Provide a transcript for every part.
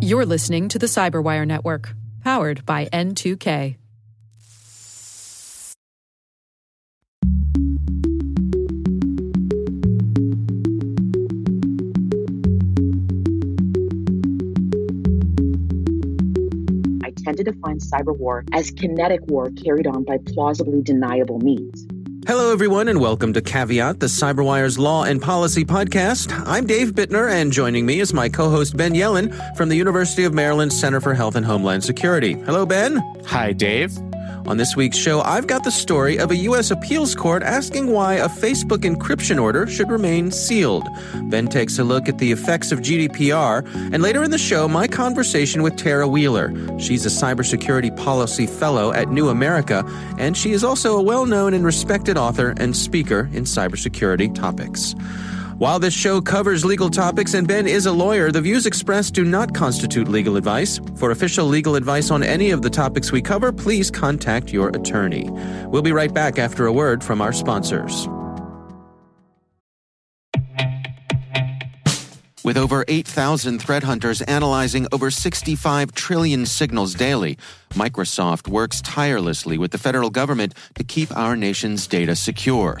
You're listening to the Cyberwire Network, powered by N2K. I tend to define cyber war as kinetic war carried on by plausibly deniable means. Hello, everyone, and welcome to Caveat, the CyberWire's Law and Policy podcast. I'm Dave Bittner, and joining me is my co host Ben Yelin from the University of Maryland Center for Health and Homeland Security. Hello, Ben. Hi, Dave. On this week's show, I've got the story of a U.S. appeals court asking why a Facebook encryption order should remain sealed. Ben takes a look at the effects of GDPR, and later in the show, my conversation with Tarah Wheeler. She's a cybersecurity policy fellow at New America, and she is also a well known and respected author and speaker in cybersecurity topics. While this show covers legal topics and Ben is a lawyer, the views expressed do not constitute legal advice. For official legal advice on any of the topics we cover, please contact your attorney. We'll be right back after a word from our sponsors. With over 8,000 threat hunters analyzing over 65 trillion signals daily, Microsoft works tirelessly with the federal government to keep our nation's data secure.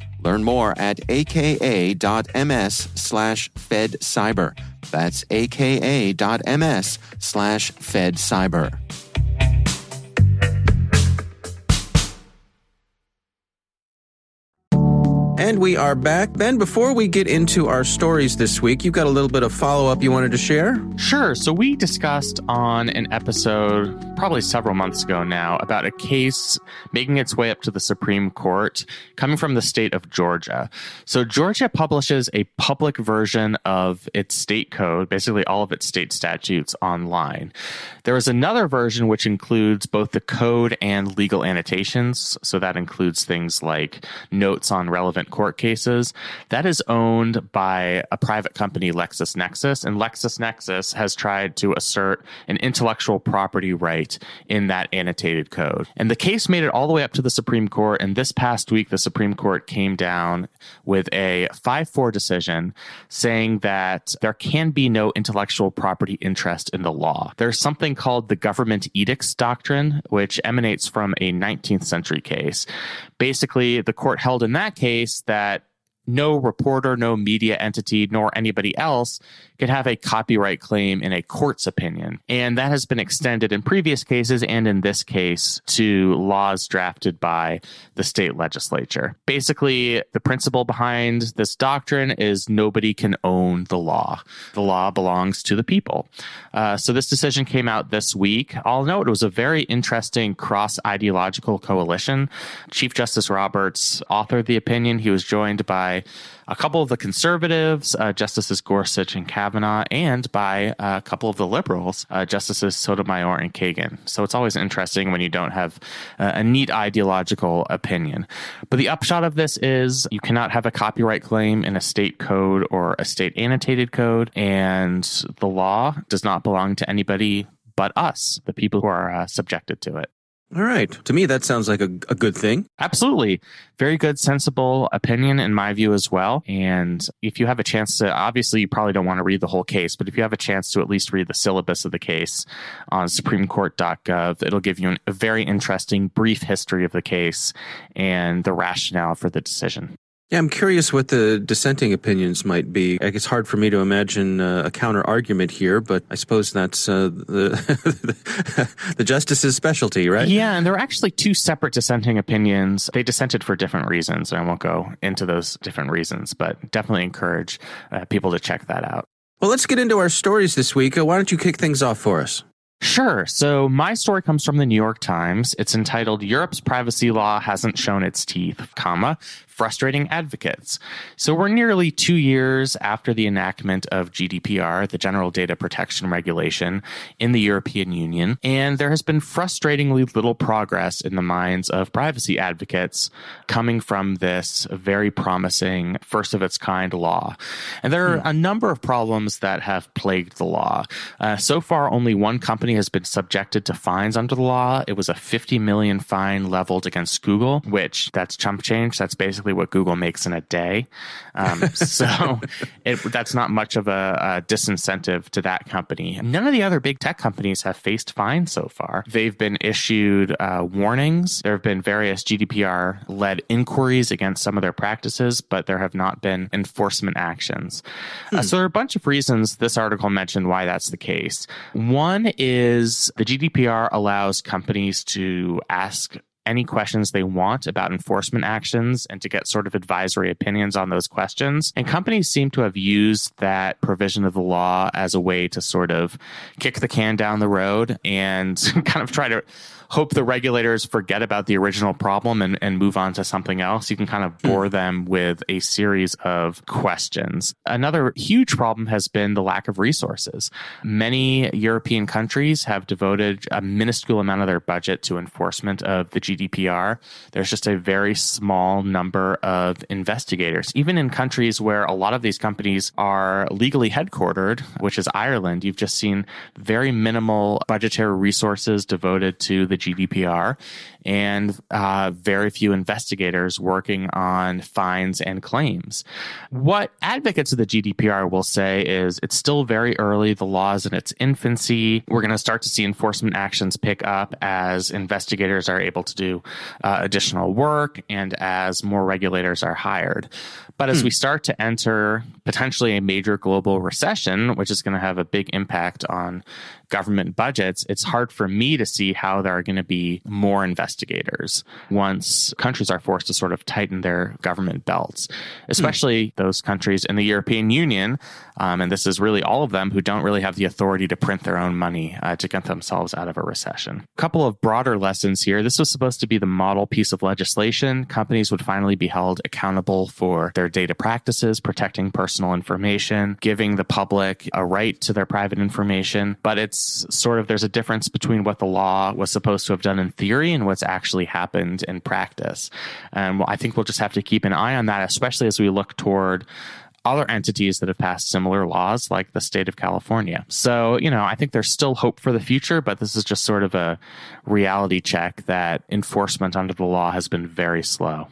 Learn more at aka.ms slash fedcyber. That's aka.ms slash fedcyber. And we are back. Ben, before we get into our stories this week, you've got a little bit of follow up you wanted to share? Sure. So, we discussed on an episode probably several months ago now about a case making its way up to the Supreme Court coming from the state of Georgia. So, Georgia publishes a public version of its state code, basically all of its state statutes online. There is another version which includes both the code and legal annotations. So, that includes things like notes on relevant court cases. That is owned by a private company, LexisNexis, and LexisNexis has tried to assert an intellectual property right in that annotated code. And the case made it all the way up to the Supreme Court. And this past week, the Supreme Court came down with a 5 4 decision saying that there can be no intellectual property interest in the law. There's something called the government edicts doctrine, which emanates from a 19th century case. Basically, the court held in that case that no reporter, no media entity, nor anybody else could have a copyright claim in a court's opinion. And that has been extended in previous cases and in this case to laws drafted by the state legislature. Basically, the principle behind this doctrine is nobody can own the law. The law belongs to the people. Uh, so this decision came out this week. I'll note it was a very interesting cross ideological coalition. Chief Justice Roberts authored the opinion. He was joined by a couple of the conservatives, uh, Justices Gorsuch and Kavanaugh, and by a couple of the liberals, uh, Justices Sotomayor and Kagan. So it's always interesting when you don't have uh, a neat ideological opinion. But the upshot of this is you cannot have a copyright claim in a state code or a state annotated code, and the law does not belong to anybody but us, the people who are uh, subjected to it. All right. To me, that sounds like a, a good thing. Absolutely. Very good, sensible opinion in my view as well. And if you have a chance to, obviously, you probably don't want to read the whole case, but if you have a chance to at least read the syllabus of the case on supremecourt.gov, it'll give you a very interesting brief history of the case and the rationale for the decision. Yeah, I'm curious what the dissenting opinions might be. It's hard for me to imagine uh, a counter argument here, but I suppose that's uh, the the justice's specialty, right? Yeah, and there are actually two separate dissenting opinions. They dissented for different reasons. And I won't go into those different reasons, but definitely encourage uh, people to check that out. Well, let's get into our stories this week. Uh, why don't you kick things off for us? Sure. So my story comes from the New York Times. It's entitled Europe's privacy law hasn't shown its teeth, comma, frustrating advocates. So we're nearly 2 years after the enactment of GDPR, the General Data Protection Regulation in the European Union, and there has been frustratingly little progress in the minds of privacy advocates coming from this very promising first of its kind law. And there are hmm. a number of problems that have plagued the law. Uh, so far only one company company has been subjected to fines under the law. It was a 50 million fine leveled against Google, which that's chump change. That's basically what Google makes in a day. Um, so it, that's not much of a, a, disincentive to that company. None of the other big tech companies have faced fines so far. They've been issued uh, warnings. There have been various GDPR led inquiries against some of their practices, but there have not been enforcement actions. Uh, hmm. Uh, so there are a bunch of reasons this article mentioned why that's the case. One is the GDPR allows companies to ask any questions they want about enforcement actions and to get sort of advisory opinions on those questions. And companies seem to have used that provision of the law as a way to sort of kick the can down the road and kind of try to hope the regulators forget about the original problem and, and move on to something else. You can kind of bore mm. them with a series of questions. Another huge problem has been the lack of resources. Many European countries have devoted a minuscule amount of their budget to enforcement of the GDPR. There's just a very small number of investigators. Even in countries where a lot of these companies are legally headquartered, which is Ireland, you've just seen very minimal budgetary resources devoted to the GDPR and uh, very few investigators working on fines and claims. What advocates of the GDPR will say is it's still very early. The law is in its infancy. We're going to start to see enforcement actions pick up as investigators are able to do uh, additional work and as more regulators are hired. But as hmm. we start to enter potentially a major global recession, which is going to have a big impact on government budgets, it's hard for me to see how there are going to be more investigators once countries are forced to sort of tighten their government belts, especially mm. those countries in the European Union. Um, and this is really all of them who don't really have the authority to print their own money uh, to get themselves out of a recession. A couple of broader lessons here. This was supposed to be the model piece of legislation. Companies would finally be held accountable for their data practices, protecting personal information, giving the public a right to their private information. But it's sort of there's a difference between what the law was supposed to have done in theory and what's actually happened in practice. And I think we'll just have to keep an eye on that, especially as we look toward other entities that have passed similar laws, like the state of California. So, you know, I think there's still hope for the future, but this is just sort of a reality check that enforcement under the law has been very slow.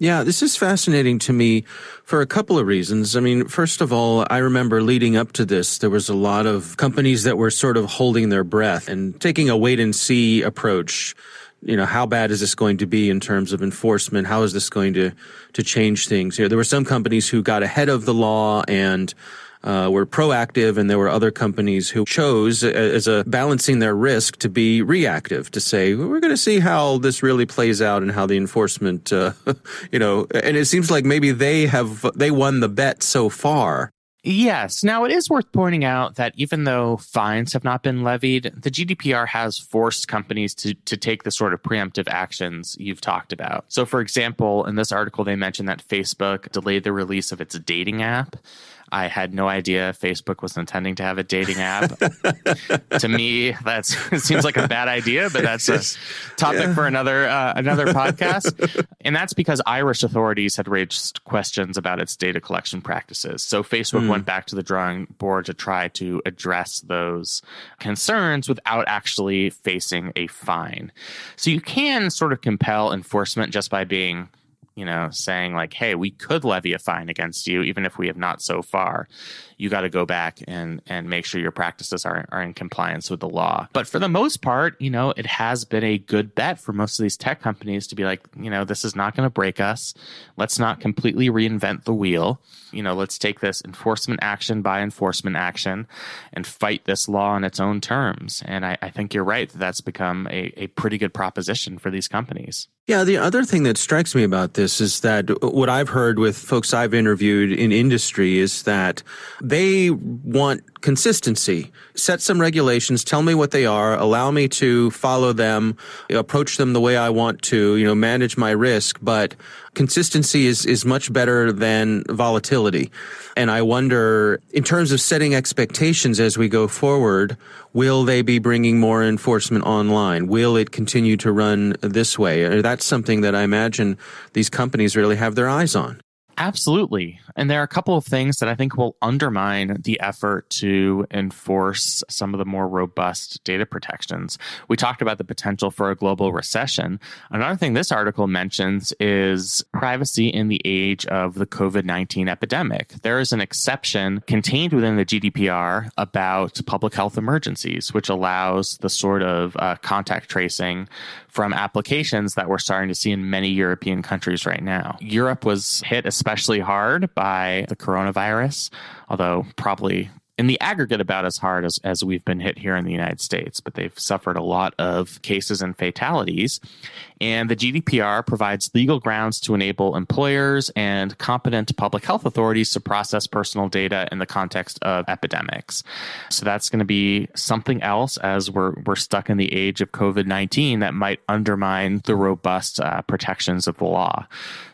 Yeah, this is fascinating to me for a couple of reasons. I mean, first of all, I remember leading up to this, there was a lot of companies that were sort of holding their breath and taking a wait and see approach. You know, how bad is this going to be in terms of enforcement? How is this going to, to change things? You know, there were some companies who got ahead of the law and uh, were proactive, and there were other companies who chose, as a balancing their risk, to be reactive, to say we're going to see how this really plays out and how the enforcement, uh, you know, and it seems like maybe they have they won the bet so far. Yes. Now, it is worth pointing out that even though fines have not been levied, the GDPR has forced companies to, to take the sort of preemptive actions you've talked about. So, for example, in this article, they mentioned that Facebook delayed the release of its dating app. I had no idea Facebook was intending to have a dating app. to me, that seems like a bad idea, but that's a topic yeah. for another uh, another podcast. and that's because Irish authorities had raised questions about its data collection practices. So Facebook mm. went back to the drawing board to try to address those concerns without actually facing a fine. So you can sort of compel enforcement just by being you know, saying like, hey, we could levy a fine against you, even if we have not so far. You got to go back and and make sure your practices are, are in compliance with the law. But for the most part, you know, it has been a good bet for most of these tech companies to be like, you know, this is not going to break us. Let's not completely reinvent the wheel. You know, let's take this enforcement action by enforcement action and fight this law on its own terms. And I, I think you're right that that's become a, a pretty good proposition for these companies. Yeah, the other thing that strikes me about this this is that what I've heard with folks I've interviewed in industry is that they want consistency. Set some regulations, tell me what they are, allow me to follow them, approach them the way I want to, you know, manage my risk, but consistency is, is much better than volatility. And I wonder, in terms of setting expectations as we go forward, will they be bringing more enforcement online? Will it continue to run this way? That's something that I imagine these companies really have their eyes on. Absolutely. And there are a couple of things that I think will undermine the effort to enforce some of the more robust data protections. We talked about the potential for a global recession. Another thing this article mentions is privacy in the age of the COVID 19 epidemic. There is an exception contained within the GDPR about public health emergencies, which allows the sort of uh, contact tracing from applications that we're starting to see in many European countries right now. Europe was hit especially hard by the coronavirus, although probably in the aggregate about as hard as, as we've been hit here in the United States, but they've suffered a lot of cases and fatalities. And the GDPR provides legal grounds to enable employers and competent public health authorities to process personal data in the context of epidemics. So that's going to be something else as we're, we're stuck in the age of COVID 19 that might undermine the robust uh, protections of the law.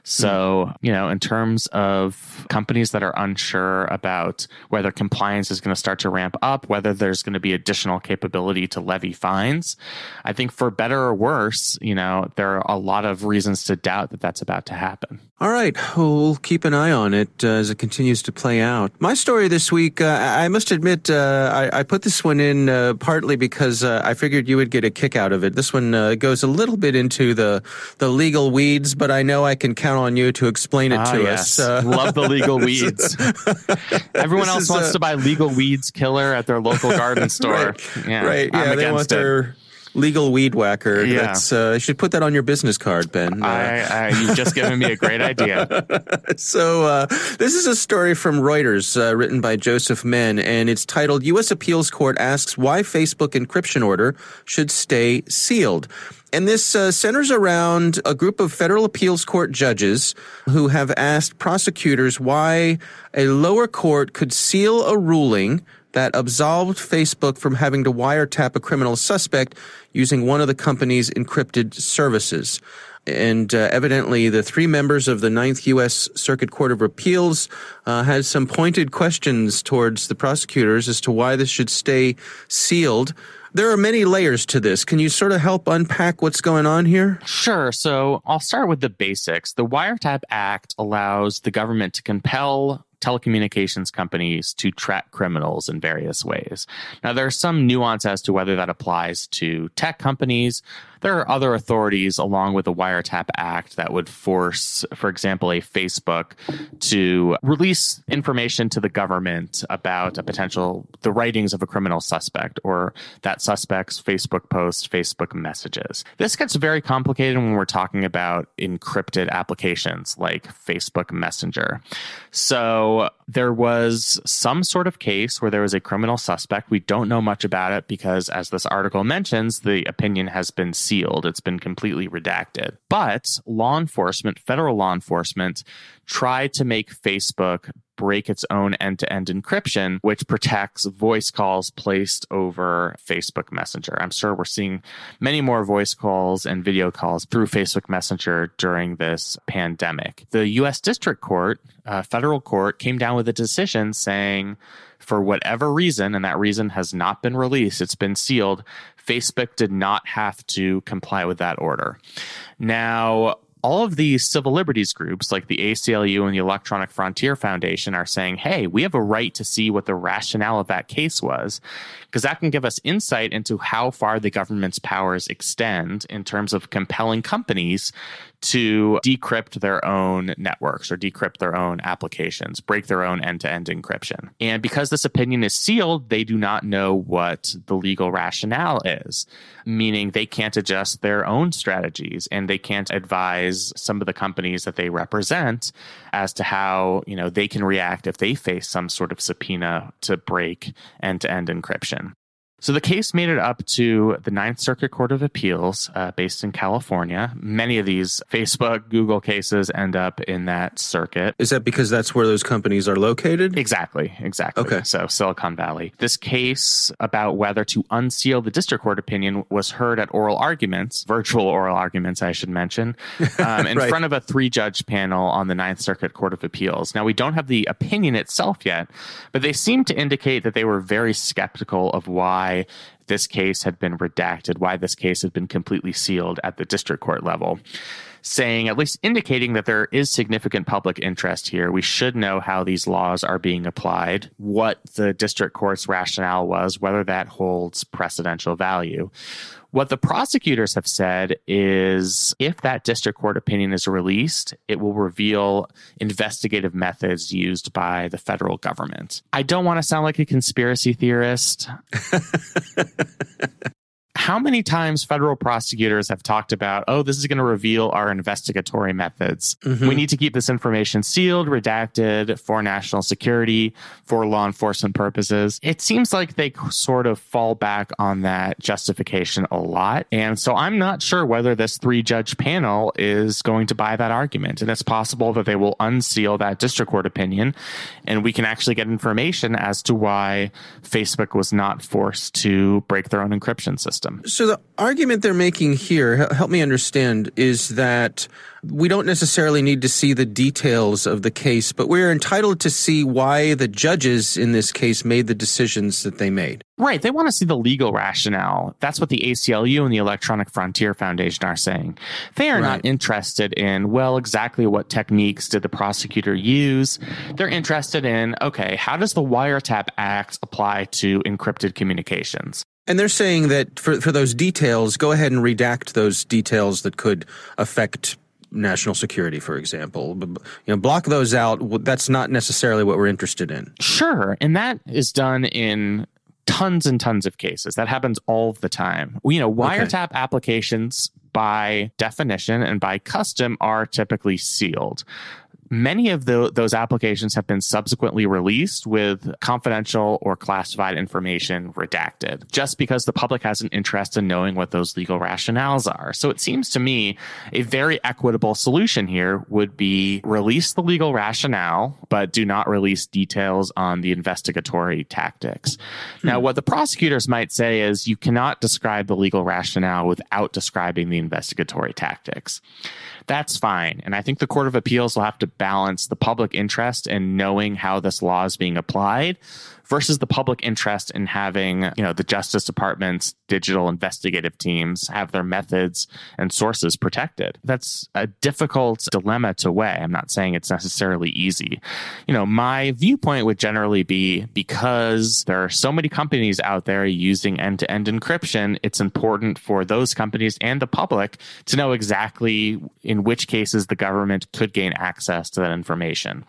So, you know, in terms of companies that are unsure about whether compliance is going to start to ramp up, whether there's going to be additional capability to levy fines, I think for better or worse, you know, there are a lot of reasons to doubt that that's about to happen. All right. We'll keep an eye on it uh, as it continues to play out. My story this week, uh, I must admit, uh, I, I, put this one in uh, partly because uh, I figured you would get a kick out of it. This one uh, goes a little bit into the, the legal weeds, but I know I can count on you to explain it ah, to yes. us. Love the legal weeds. Everyone else wants to buy legal weeds killer at their local garden store. right. Yeah, right. yeah they want it. their legal weed whacker. Yeah. That's, uh, you should put that on your business card, Ben. Uh, I, I, you've just given me a great idea. so, uh, this is a story from Reuters uh, written by Joseph Menn, and it's titled U.S. Appeals Court Asks Why Facebook Encryption Order Should Stay Sealed. And this uh, centers around a group of federal appeals court judges who have asked prosecutors why a lower court could seal a ruling that absolved Facebook from having to wiretap a criminal suspect using one of the company's encrypted services. And uh, evidently, the three members of the Ninth U.S. Circuit Court of Appeals uh, had some pointed questions towards the prosecutors as to why this should stay sealed. There are many layers to this. Can you sort of help unpack what's going on here? Sure. So I'll start with the basics. The Wiretap Act allows the government to compel telecommunications companies to track criminals in various ways. Now, there's some nuance as to whether that applies to tech companies there are other authorities, along with the Wiretap Act, that would force, for example, a Facebook to release information to the government about a potential, the writings of a criminal suspect or that suspect's Facebook post, Facebook messages. This gets very complicated when we're talking about encrypted applications like Facebook Messenger. So there was some sort of case where there was a criminal suspect. We don't know much about it because, as this article mentions, the opinion has been sealed. It's been completely redacted. But law enforcement, federal law enforcement, tried to make Facebook break its own end to end encryption, which protects voice calls placed over Facebook Messenger. I'm sure we're seeing many more voice calls and video calls through Facebook Messenger during this pandemic. The U.S. District Court, uh, federal court, came down with a decision saying, for whatever reason, and that reason has not been released, it's been sealed, Facebook did not have to comply with that order. Now, all of these civil liberties groups like the ACLU and the Electronic Frontier Foundation are saying, hey, we have a right to see what the rationale of that case was, because that can give us insight into how far the government's powers extend in terms of compelling companies to decrypt their own networks or decrypt their own applications, break their own end to end encryption. And because this opinion is sealed, they do not know what the legal rationale is, meaning they can't adjust their own strategies and they can't advise some of the companies that they represent as to how, you know, they can react if they face some sort of subpoena to break end to end encryption. So the case made it up to the Ninth Circuit Court of Appeals, uh, based in California. Many of these Facebook, Google cases end up in that circuit. Is that because that's where those companies are located? Exactly, exactly. Okay. So Silicon Valley. This case about whether to unseal the district court opinion was heard at oral arguments, virtual oral arguments, I should mention, um, in Right. front of a three judge panel on the Ninth Circuit Court of Appeals. Now, we don't have the opinion itself yet, but they seem to indicate that they were very skeptical of why this case had been redacted, why this case had been completely sealed at the district court level. Saying, at least indicating that there is significant public interest here. We should know how these laws are being applied, what the district court's rationale was, whether that holds precedential value. What the prosecutors have said is if that district court opinion is released, it will reveal investigative methods used by the federal government. I don't want to sound like a conspiracy theorist. How many times federal prosecutors have talked about, oh, this is going to reveal our investigatory methods? Mm-hmm. We need to keep this information sealed, redacted for national security, for law enforcement purposes. It seems like they sort of fall back on that justification a lot. And so I'm not sure whether this three judge panel is going to buy that argument. And it's possible that they will unseal that district court opinion and we can actually get information as to why Facebook was not forced to break their own encryption system. So the argument they're making here, help me understand, is that we don't necessarily need to see the details of the case, but we're entitled to see why the judges in this case made the decisions that they made. Right. They want to see the legal rationale. That's what the ACLU and the Electronic Frontier Foundation are saying. They are Right. not interested in, well, exactly what techniques did the prosecutor use. They're interested in, okay, how does the Wiretap Act apply to encrypted communications? And they're saying that for, for those details, go ahead and redact those details that could affect national security, for example. You know, block those out. That's not necessarily what we're interested in. Sure. And that is done in tons and tons of cases. That happens all the time. You know, wiretap applications by definition and by custom are typically sealed. Many of tho- those applications have been subsequently released with confidential or classified information redacted, just because the public has an interest in knowing what those legal rationales are. So it seems to me a very equitable solution here would be release the legal rationale, but do not release details on the investigatory tactics. Hmm. Now, what the prosecutors might say is you cannot describe the legal rationale without describing the investigatory tactics that's fine. And I think the Court of Appeals will have to balance the public interest in knowing how this law is being applied versus the public interest in having, you know, the Justice Department's digital investigative teams have their methods and sources protected. That's a difficult dilemma to weigh. I'm not saying it's necessarily easy. You know, my viewpoint would generally be because there are so many companies out there using end-to-end encryption, it's important for those companies and the public to know exactly in which cases the government could gain access to that information.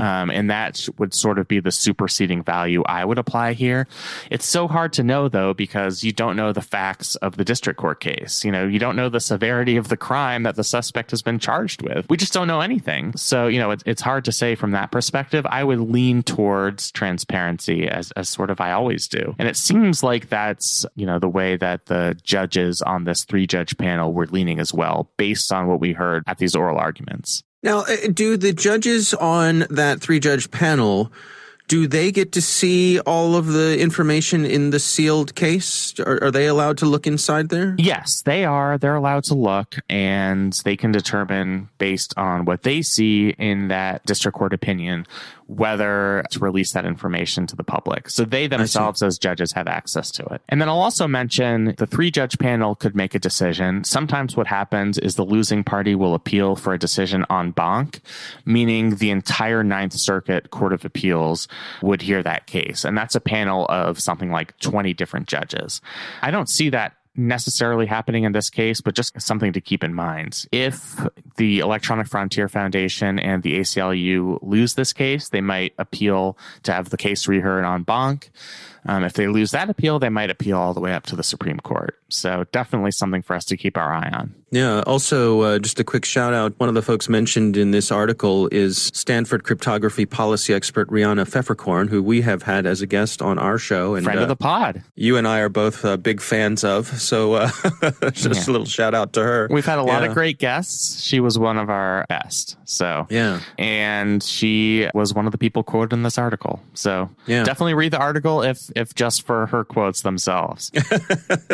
Um, and that would sort of be the superseding value I would apply here. It's so hard to know though, because you don't know the facts of the district court case. You know, you don't know the severity of the crime that the suspect has been charged with. We just don't know anything. So, you know, it's, it's hard to say from that perspective. I would lean towards transparency as, as sort of I always do. And it seems like that's, you know, the way that the judges on this three judge panel were leaning as well, based on what we heard at these oral arguments. Now, uh, do the judges on that three judge panel do they get to see all of the information in the sealed case? Are, are they allowed to look inside there? Yes, they are. They're allowed to look and they can determine based on what they see in that district court opinion whether to release that information to the public. So they themselves, as judges, have access to it. And then I'll also mention the three judge panel could make a decision. Sometimes what happens is the losing party will appeal for a decision en banc, meaning the entire Ninth Circuit Court of Appeals would hear that case. And that's a panel of something like 20 different judges. I don't see that necessarily happening in this case, but just something to keep in mind. If the Electronic Frontier Foundation and the ACLU lose this case, they might appeal to have the case reheard en banc. Um, if they lose that appeal, they might appeal all the way up to the Supreme Court. So definitely something for us to keep our eye on. Yeah. Also, uh, just a quick shout out. One of the folks mentioned in this article is Stanford cryptography policy expert Riana Pfefferkorn, who we have had as a guest on our show. And, Friend uh, of the pod. You and I are both uh, big fans of. So uh, just yeah. a little shout out to her. We've had a lot yeah. of great guests. She was one of our best. So, yeah. And she was one of the people quoted in this article. So, yeah. definitely read the article if, if just for her quotes themselves.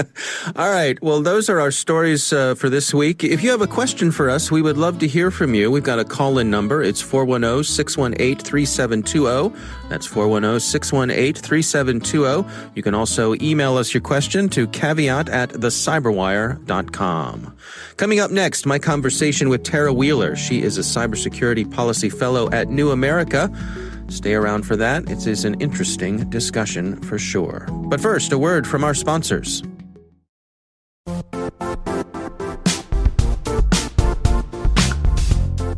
All right. Well, those are our stories uh, for this week. If you have a question for us, we would love to hear from you. We've got a call in number. It's 410 618 3720. That's 410 618 3720. You can also email us your question to caveat at thecyberwire.com. Coming up next, my conversation with Tarah Wheeler. She is a cybersecurity policy fellow at New America. Stay around for that. It is an interesting discussion for sure. But first, a word from our sponsors.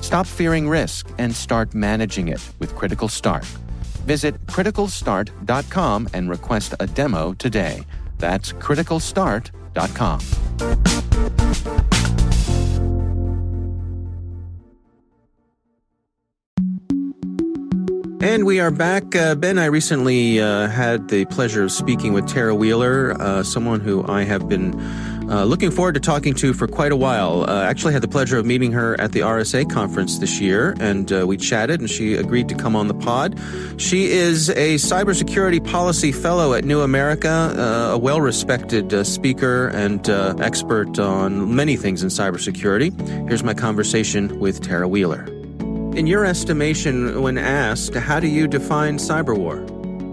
Stop fearing risk and start managing it with Critical Start. Visit criticalstart.com and request a demo today. That's criticalstart.com. And we are back. Uh, ben, I recently uh, had the pleasure of speaking with Tarah Wheeler, uh, someone who I have been uh, looking forward to talking to for quite a while. Uh, actually, had the pleasure of meeting her at the RSA conference this year, and uh, we chatted, and she agreed to come on the pod. She is a cybersecurity policy fellow at New America, a well respected speaker and expert on many things in cybersecurity. Here's my conversation with Tarah Wheeler. In your estimation, when asked, how do you define cyber war?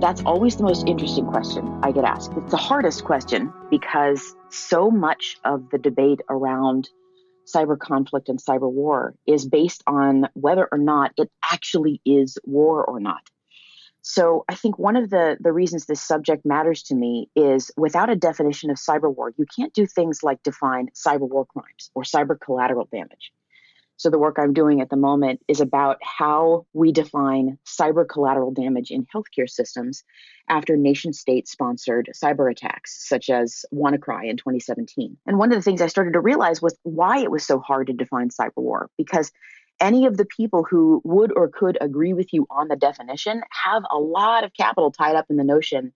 That's always the most interesting question I get asked. It's the hardest question because so much of the debate around cyber conflict and cyber war is based on whether or not it actually is war or not. So I think one of the, the reasons this subject matters to me is without a definition of cyber war, you can't do things like define cyber war crimes or cyber collateral damage. So the work I'm doing at the moment is about how we define cyber collateral damage in healthcare systems after nation state sponsored cyber attacks, such as WannaCry in 2017. And one of the things I started to realize was why it was so hard to define cyber war, because any of the people who would or could agree with you on the definition have a lot of capital tied up in the notion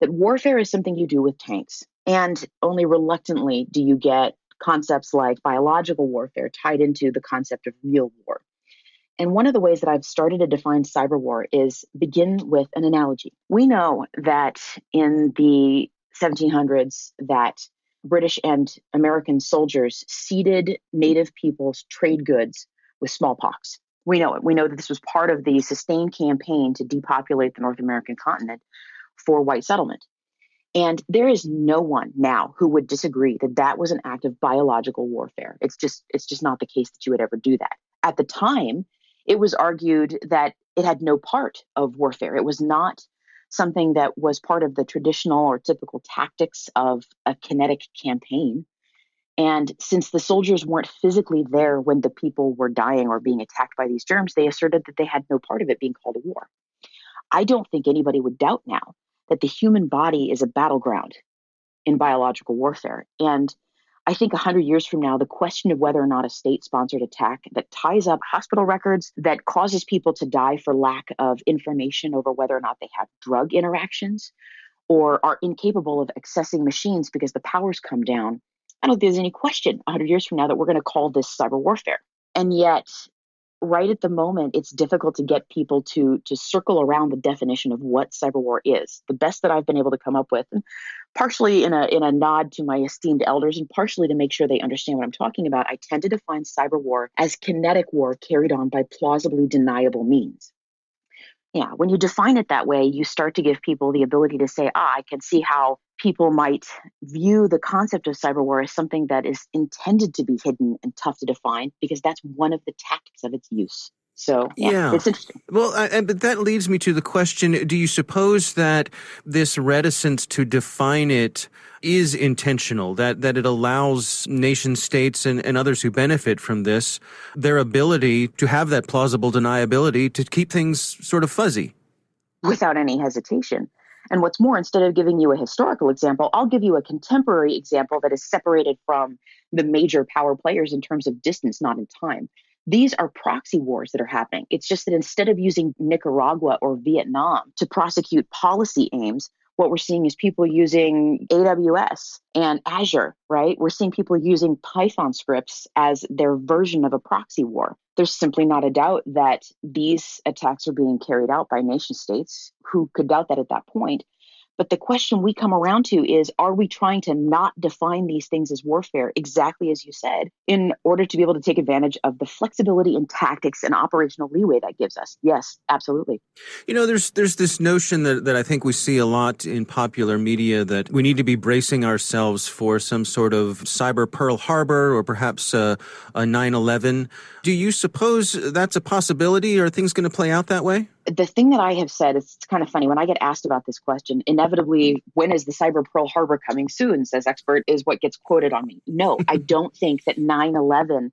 that warfare is something you do with tanks. And only reluctantly do you get concepts like biological warfare tied into the concept of real war. And one of the ways that I've started to define cyber war is begin with an analogy. We know that in the 1700s that British and American soldiers seeded native people's trade goods with smallpox. We know it. We know that this was part of the sustained campaign to depopulate the North American continent for white settlement. And there is no one now who would disagree that that was an act of biological warfare. It's just it's just not the case that you would ever do that. At the time, it was argued that it had no part of warfare. It was not something that was part of the traditional or typical tactics of a kinetic campaign. And since the soldiers weren't physically there when the people were dying or being attacked by these germs, they asserted that they had no part of it being called a war. I don't think anybody would doubt now that the human body is a battleground in biological warfare. And I think 100 years from now, the question of whether or not a state sponsored attack that ties up hospital records, that causes people to die for lack of information over whether or not they have drug interactions, or are incapable of accessing machines because the power's come down, I don't think there's any question 100 years from now that we're going to call this cyber warfare. And yet, right at the moment it's difficult to get people to to circle around the definition of what cyber war is. The best that I've been able to come up with, and partially in a in a nod to my esteemed elders and partially to make sure they understand what I'm talking about, I tend to define cyber war as kinetic war carried on by plausibly deniable means. Yeah, when you define it that way, you start to give people the ability to say, ah, I can see how people might view the concept of cyber war as something that is intended to be hidden and tough to define because that's one of the tactics of its use. So yeah, yeah. it's interesting. Well, I, but that leads me to the question: Do you suppose that this reticence to define it is intentional? That that it allows nation states and, and others who benefit from this their ability to have that plausible deniability to keep things sort of fuzzy, without any hesitation. And what's more, instead of giving you a historical example, I'll give you a contemporary example that is separated from the major power players in terms of distance, not in time. These are proxy wars that are happening. It's just that instead of using Nicaragua or Vietnam to prosecute policy aims, what we're seeing is people using AWS and Azure, right? We're seeing people using Python scripts as their version of a proxy war. There's simply not a doubt that these attacks are being carried out by nation states. Who could doubt that at that point? But the question we come around to is are we trying to not define these things as warfare, exactly as you said, in order to be able to take advantage of the flexibility and tactics and operational leeway that gives us? Yes, absolutely. You know, there's there's this notion that, that I think we see a lot in popular media that we need to be bracing ourselves for some sort of cyber Pearl Harbor or perhaps a, a 9-11. Do you suppose that's a possibility? Are things going to play out that way? The thing that I have said, it's, it's kind of funny when I get asked about this question, inevitably, when is the cyber Pearl Harbor coming soon, says expert, is what gets quoted on me. No, I don't think that 9 11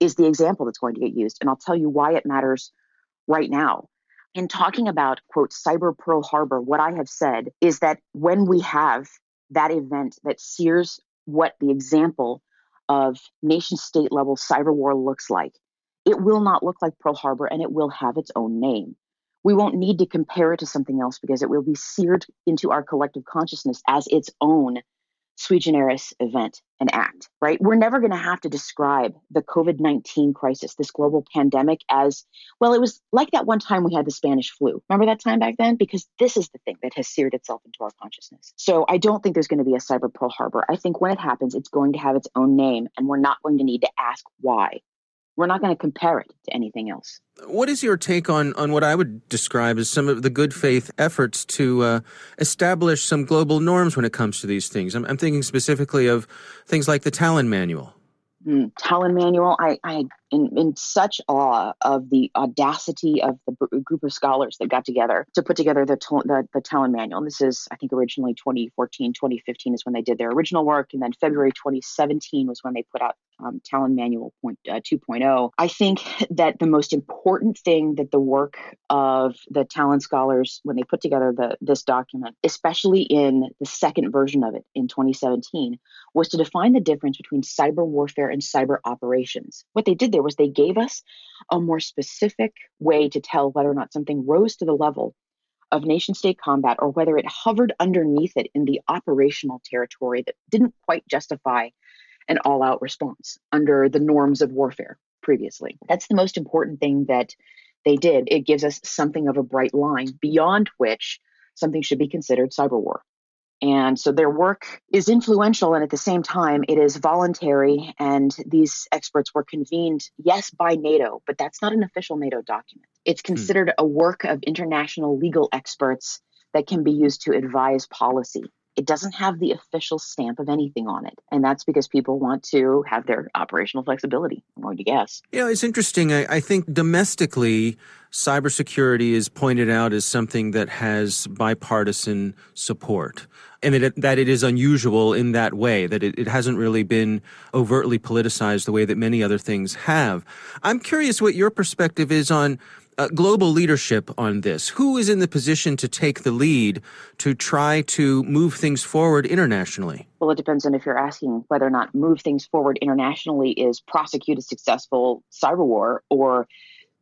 is the example that's going to get used. And I'll tell you why it matters right now. In talking about, quote, cyber Pearl Harbor, what I have said is that when we have that event that sears what the example of nation state level cyber war looks like, it will not look like Pearl Harbor and it will have its own name we won't need to compare it to something else because it will be seared into our collective consciousness as its own sui generis event and act, right? We're never going to have to describe the COVID 19 crisis, this global pandemic, as well, it was like that one time we had the Spanish flu. Remember that time back then? Because this is the thing that has seared itself into our consciousness. So I don't think there's going to be a cyber Pearl Harbor. I think when it happens, it's going to have its own name, and we're not going to need to ask why we're not going to compare it to anything else. What is your take on, on what I would describe as some of the good faith efforts to uh, establish some global norms when it comes to these things? I'm, I'm thinking specifically of things like the Tallinn Manual. Mm, Tallinn Manual, I, I in, in such awe of the audacity of the group of scholars that got together to put together the, the, the Tallinn Manual. And this is, I think, originally 2014, 2015 is when they did their original work. And then February 2017 was when they put out um, Tallinn Manual point, uh, 2.0. I think that the most important thing that the work of the Tallinn scholars, when they put together the, this document, especially in the second version of it in 2017, was to define the difference between cyber warfare and cyber operations. What they did there was they gave us a more specific way to tell whether or not something rose to the level of nation state combat or whether it hovered underneath it in the operational territory that didn't quite justify an all out response under the norms of warfare previously. That's the most important thing that they did. It gives us something of a bright line beyond which something should be considered cyber war. And so their work is influential, and at the same time, it is voluntary. And these experts were convened, yes, by NATO, but that's not an official NATO document. It's hmm. considered a work of international legal experts that can be used to advise policy it doesn't have the official stamp of anything on it. And that's because people want to have their operational flexibility, I'm going to guess. You know, it's interesting. I, I think domestically, cybersecurity is pointed out as something that has bipartisan support. And that it, that it is unusual in that way, that it, it hasn't really been overtly politicized the way that many other things have. I'm curious what your perspective is on uh, global leadership on this? Who is in the position to take the lead to try to move things forward internationally? Well, it depends on if you're asking whether or not move things forward internationally is prosecute a successful cyber war or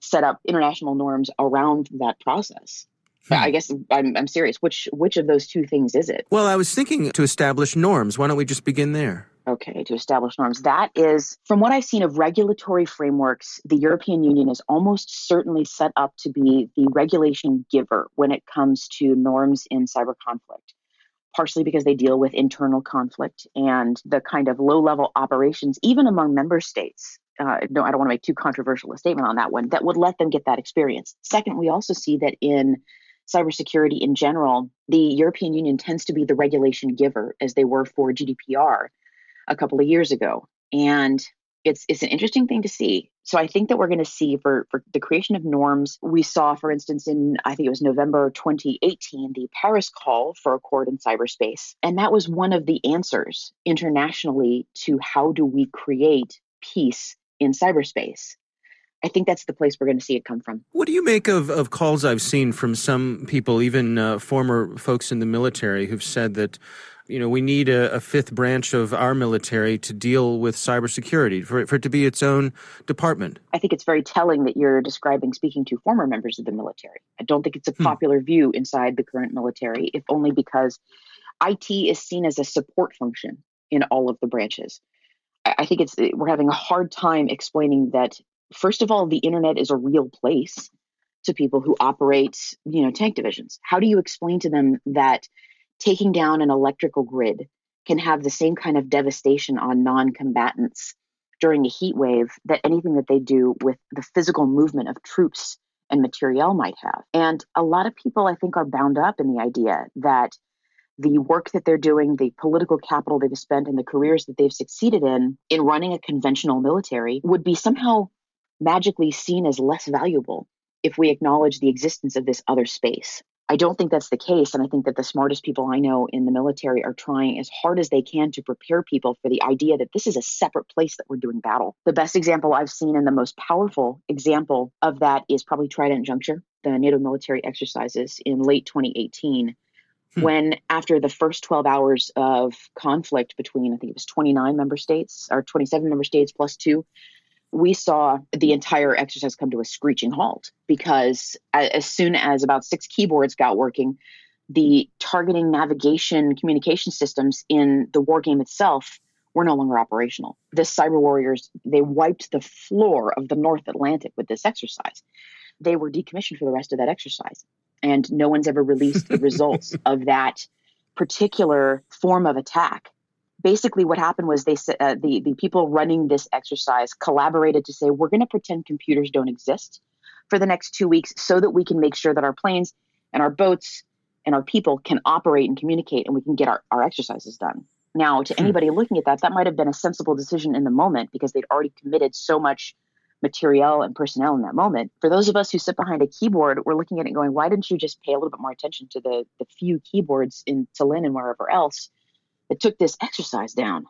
set up international norms around that process. Hmm. I guess I'm, I'm serious. Which which of those two things is it? Well, I was thinking to establish norms. Why don't we just begin there? Okay, to establish norms. That is, from what I've seen of regulatory frameworks, the European Union is almost certainly set up to be the regulation giver when it comes to norms in cyber conflict. Partially because they deal with internal conflict and the kind of low level operations, even among member states. Uh, no, I don't want to make too controversial a statement on that one, that would let them get that experience. Second, we also see that in cybersecurity in general, the European Union tends to be the regulation giver, as they were for GDPR a couple of years ago. And it's it's an interesting thing to see. So I think that we're going to see for for the creation of norms. We saw, for instance, in I think it was November 2018, the Paris call for accord in cyberspace, and that was one of the answers internationally to how do we create peace in cyberspace. I think that's the place we're going to see it come from. What do you make of, of calls I've seen from some people, even uh, former folks in the military, who've said that you know, we need a, a, fifth branch of our military to deal with cybersecurity, for, for it to be its own department. I think it's very telling that you're describing speaking to former members of the military. I don't think it's a hmm. popular hmm. view inside the current military, if only because IT is seen as a support function in all of the branches. I, I think it's we're having a hard time explaining that. First of all, the internet is a real place to people who operate, you know, tank divisions. How do you explain to them that? Taking down an electrical grid can have the same kind of devastation on non combatants during a heat wave that anything that they do with the physical movement of troops and materiel might have. And a lot of people, I think, are bound up in the idea that the work that they're doing, the political capital they've spent, and the careers that they've succeeded in in running a conventional military would be somehow magically seen as less valuable if we acknowledge the existence of this other space. I don't think that's the case. And I think that the smartest people I know in the military are trying as hard as they can to prepare people for the idea that this is a separate place that we're doing battle. The best example I've seen and the most powerful example of that is probably Trident Juncture, the NATO military exercises in late 2018. Hmm. When, after the first 12 hours of conflict between, I think it was 29 member states or 27 member states plus two, we saw the mm-hmm. entire exercise come to a screeching halt because as soon as about six keyboards got working, the targeting navigation communication systems in the war game itself were no longer operational. The cyber warriors, they wiped the floor of the North Atlantic with this exercise. They were decommissioned for the rest of that exercise. And no one's ever released the results of that particular form of attack basically what happened was they uh, the the people running this exercise collaborated to say we're going to pretend computers don't exist for the next two weeks so that we can make sure that our planes and our boats and our people can operate and communicate and we can get our, our exercises done now to hmm. anybody looking at that that might have been a sensible decision in the moment because they'd already committed so much material and personnel in that moment for those of us who sit behind a keyboard we're looking at it going why didn't you just pay a little bit more attention to the the few keyboards in Tallinn and wherever else that took this exercise down.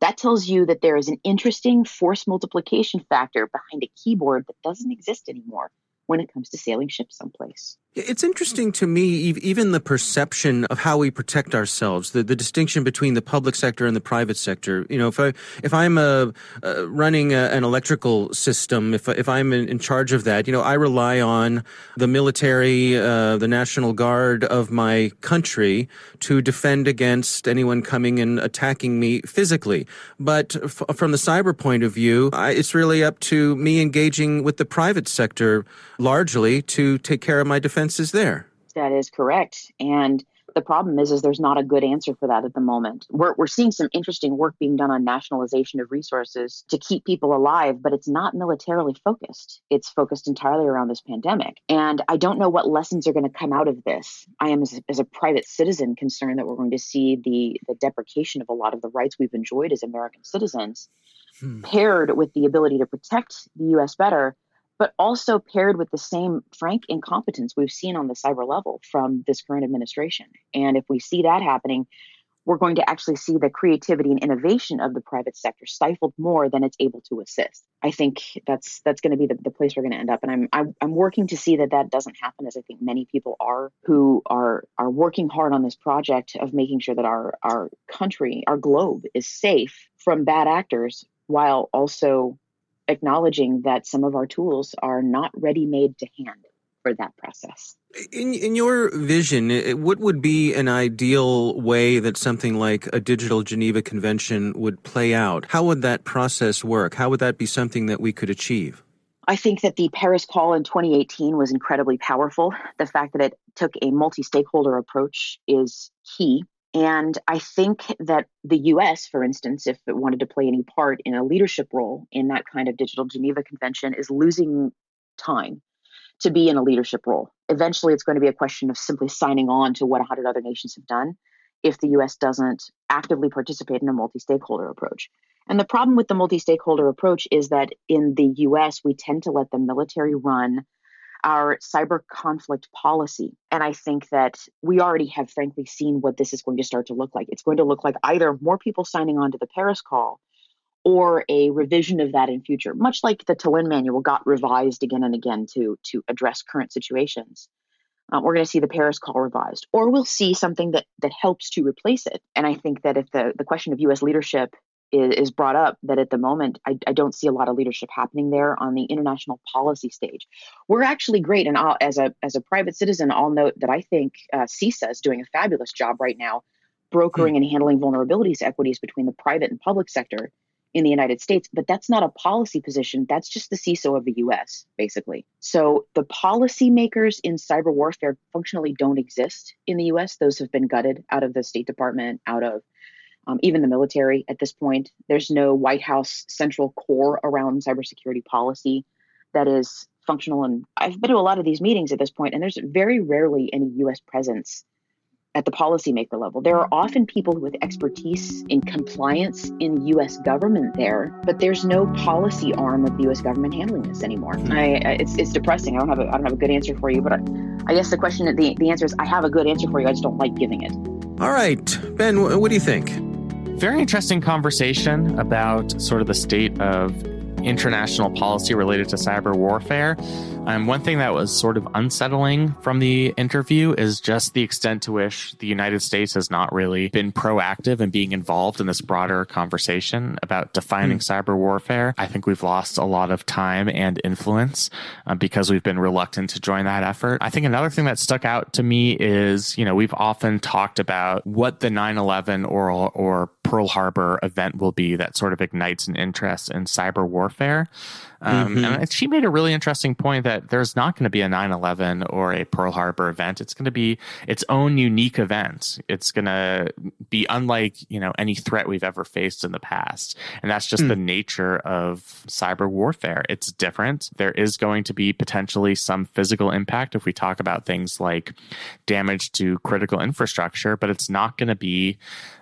That tells you that there is an interesting force multiplication factor behind a keyboard that doesn't exist anymore when it comes to sailing ships someplace. It's interesting to me, even the perception of how we protect ourselves, the, the distinction between the public sector and the private sector. You know, if I if I'm a, uh, running a, an electrical system, if if I'm in, in, charge of that, you know, I rely on the military, uh, the National Guard of my country to defend against anyone coming and attacking me physically. But f- from the cyber point of view, I, it's really up to me engaging with the private sector largely to take care of my defense is there. That is correct. And the problem is, is there's not a good answer for that at the moment. We're, we're seeing some interesting work being done on nationalization of resources to keep people alive, but it's not militarily focused. It's focused entirely around this pandemic. And I don't know what lessons are going to come out of this. I am, as a, as a private citizen, concerned that we're going to see the, the deprecation of a lot of the rights we've enjoyed as American citizens, hmm. paired with the ability to protect the U.S. better but also paired with the same frank incompetence we've seen on the cyber level from this current administration. And if we see that happening, we're going to actually see the creativity and innovation of the private sector stifled more than it's able to assist. I think that's that's going to be the, the place we're going to end up, and I'm, I'm I'm working to see that that doesn't happen, as I think many people are who are are working hard on this project of making sure that our our country, our globe, is safe from bad actors, while also acknowledging that some of our tools are not ready made to hand for that process. In, in your vision, what would be an ideal way that something like a digital Geneva Convention would play out? How would that process work? How would that be something that we could achieve? I think that the Paris call in 2018 was incredibly powerful. The fact that it took a multi stakeholder approach is key. And I think that the US, for instance, if it wanted to play any part in a leadership role in that kind of digital Geneva Convention, is losing time to be in a leadership role. Eventually, it's going to be a question of simply signing on to what 100 other nations have done if the US doesn't actively participate in a multi stakeholder approach. And the problem with the multi stakeholder approach is that in the US, we tend to let the military run our cyber conflict policy. And I think that we already have, frankly, seen what this is going to start to look like. It's going to look like either more people signing on to the Paris call or a revision of that in future, much like the Tallinn Manual got revised again and again to, to address current situations. Um, we're going to see the Paris call revised, or we'll see something that that helps to replace it. And I think that if the, the question of U.S. leadership is, is brought up, that at the moment I, I, don't see a lot of leadership happening there on the international policy stage. We're actually great, and I'll, as a as a private citizen, I'll note that I think uh, CISA is doing a fabulous job right now, brokering hmm. and handling vulnerabilities equities between the private and public sector in the United States, but that's not a policy position. That's just the CISO of the US, basically. So the policymakers in cyber warfare functionally don't exist in the US. Those have been gutted out of the State Department, out of um, even the military at this point. There's no White House central core around cybersecurity policy that is functional. And I've been to a lot of these meetings at this point, and there's very rarely any US presence at the policymaker level. There are often people with expertise in compliance in U.S. government there, but there's no policy arm of the U.S. government handling this anymore. I, it's, it's depressing. I don't have a, I don't have a good answer for you, but I, I guess the question, the, the answer is I have a good answer for you. I just don't like giving it. All right, Ben, what do you think? Very interesting conversation about sort of the state of international policy related to cyber warfare. Um, one thing that was sort of unsettling from the interview is just the extent to which the United States has not really been proactive in being involved in this broader conversation about defining mm. cyber warfare. I think we've lost a lot of time and influence uh, because we've been reluctant to join that effort. I think another thing that stuck out to me is, you know, we've often talked about what the 9 11 or, or Pearl Harbor event will be that sort of ignites an interest in cyber warfare warfare. Um, mm-hmm. And she made a really interesting point that there's not going to be a 9 11 or a Pearl Harbor event. It's going to be its own unique event. It's going to be unlike, you know, any threat we've ever faced in the past. And that's just mm. the nature of cyber warfare. It's different. There is going to be potentially some physical impact if we talk about things like damage to critical infrastructure, but it's not going to be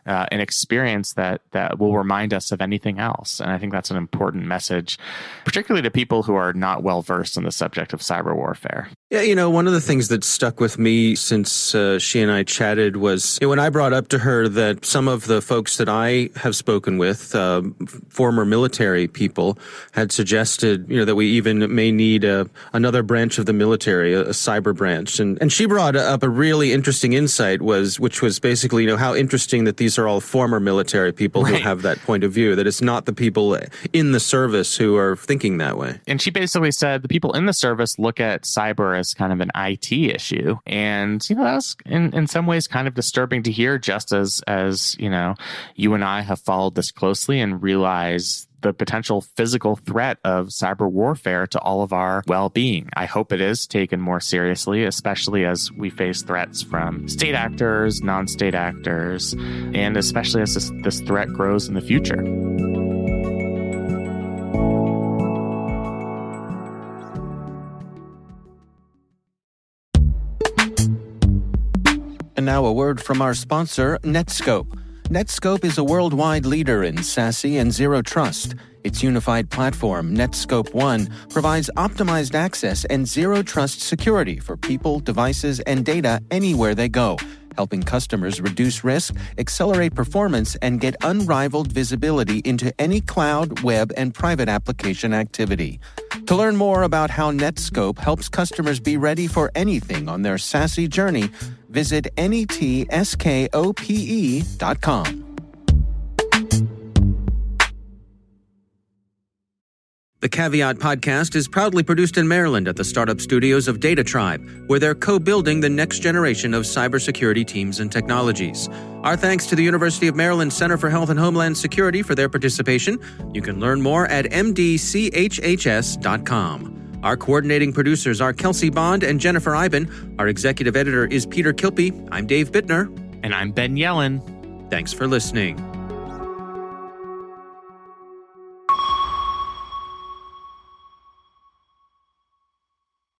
uh, an experience that that will remind us of anything else. And I think that's an important message, particularly to people who are not well versed in the subject of cyber warfare. Yeah, you know, one of the things that stuck with me since uh, she and I chatted was you know, when I brought up to her that some of the folks that I have spoken with, uh, former military people, had suggested you know that we even may need a, another branch of the military, a, a cyber branch, and and she brought up a really interesting insight was which was basically you know how interesting that these are all former military people right. who have that point of view, that it's not the people in the service who are thinking that way. And she basically said the people in the service look at cyber as kind of an IT issue. And, you know, that was in, in some ways kind of disturbing to hear just as, as, you know, you and I have followed this closely and realize the potential physical threat of cyber warfare to all of our well being. I hope it is taken more seriously, especially as we face threats from state actors, non state actors, and especially as this, this threat grows in the future. Now a word from our sponsor, Netskope. Netskope is a worldwide leader in SASE and Zero Trust. Its unified platform, Netskope One, provides optimized access and zero trust security for people, devices, and data anywhere they go, helping customers reduce risk, accelerate performance, and get unrivaled visibility into any cloud, web, and private application activity. To learn more about how Netskope helps customers be ready for anything on their SASE journey, visit netskope.com. The Caveat podcast is proudly produced in Maryland at the startup studios of DataTribe, where they're co building the next generation of cybersecurity teams and technologies. Our thanks to the University of Maryland Center for Health and Homeland Security for their participation. You can learn more at mdchhs.com. Our coordinating producers are Kelsey Bond and Jennifer Eiben. Our executive editor is Peter Kilpe. I'm Dave Bittner. And I'm Ben Yelin. Thanks for listening.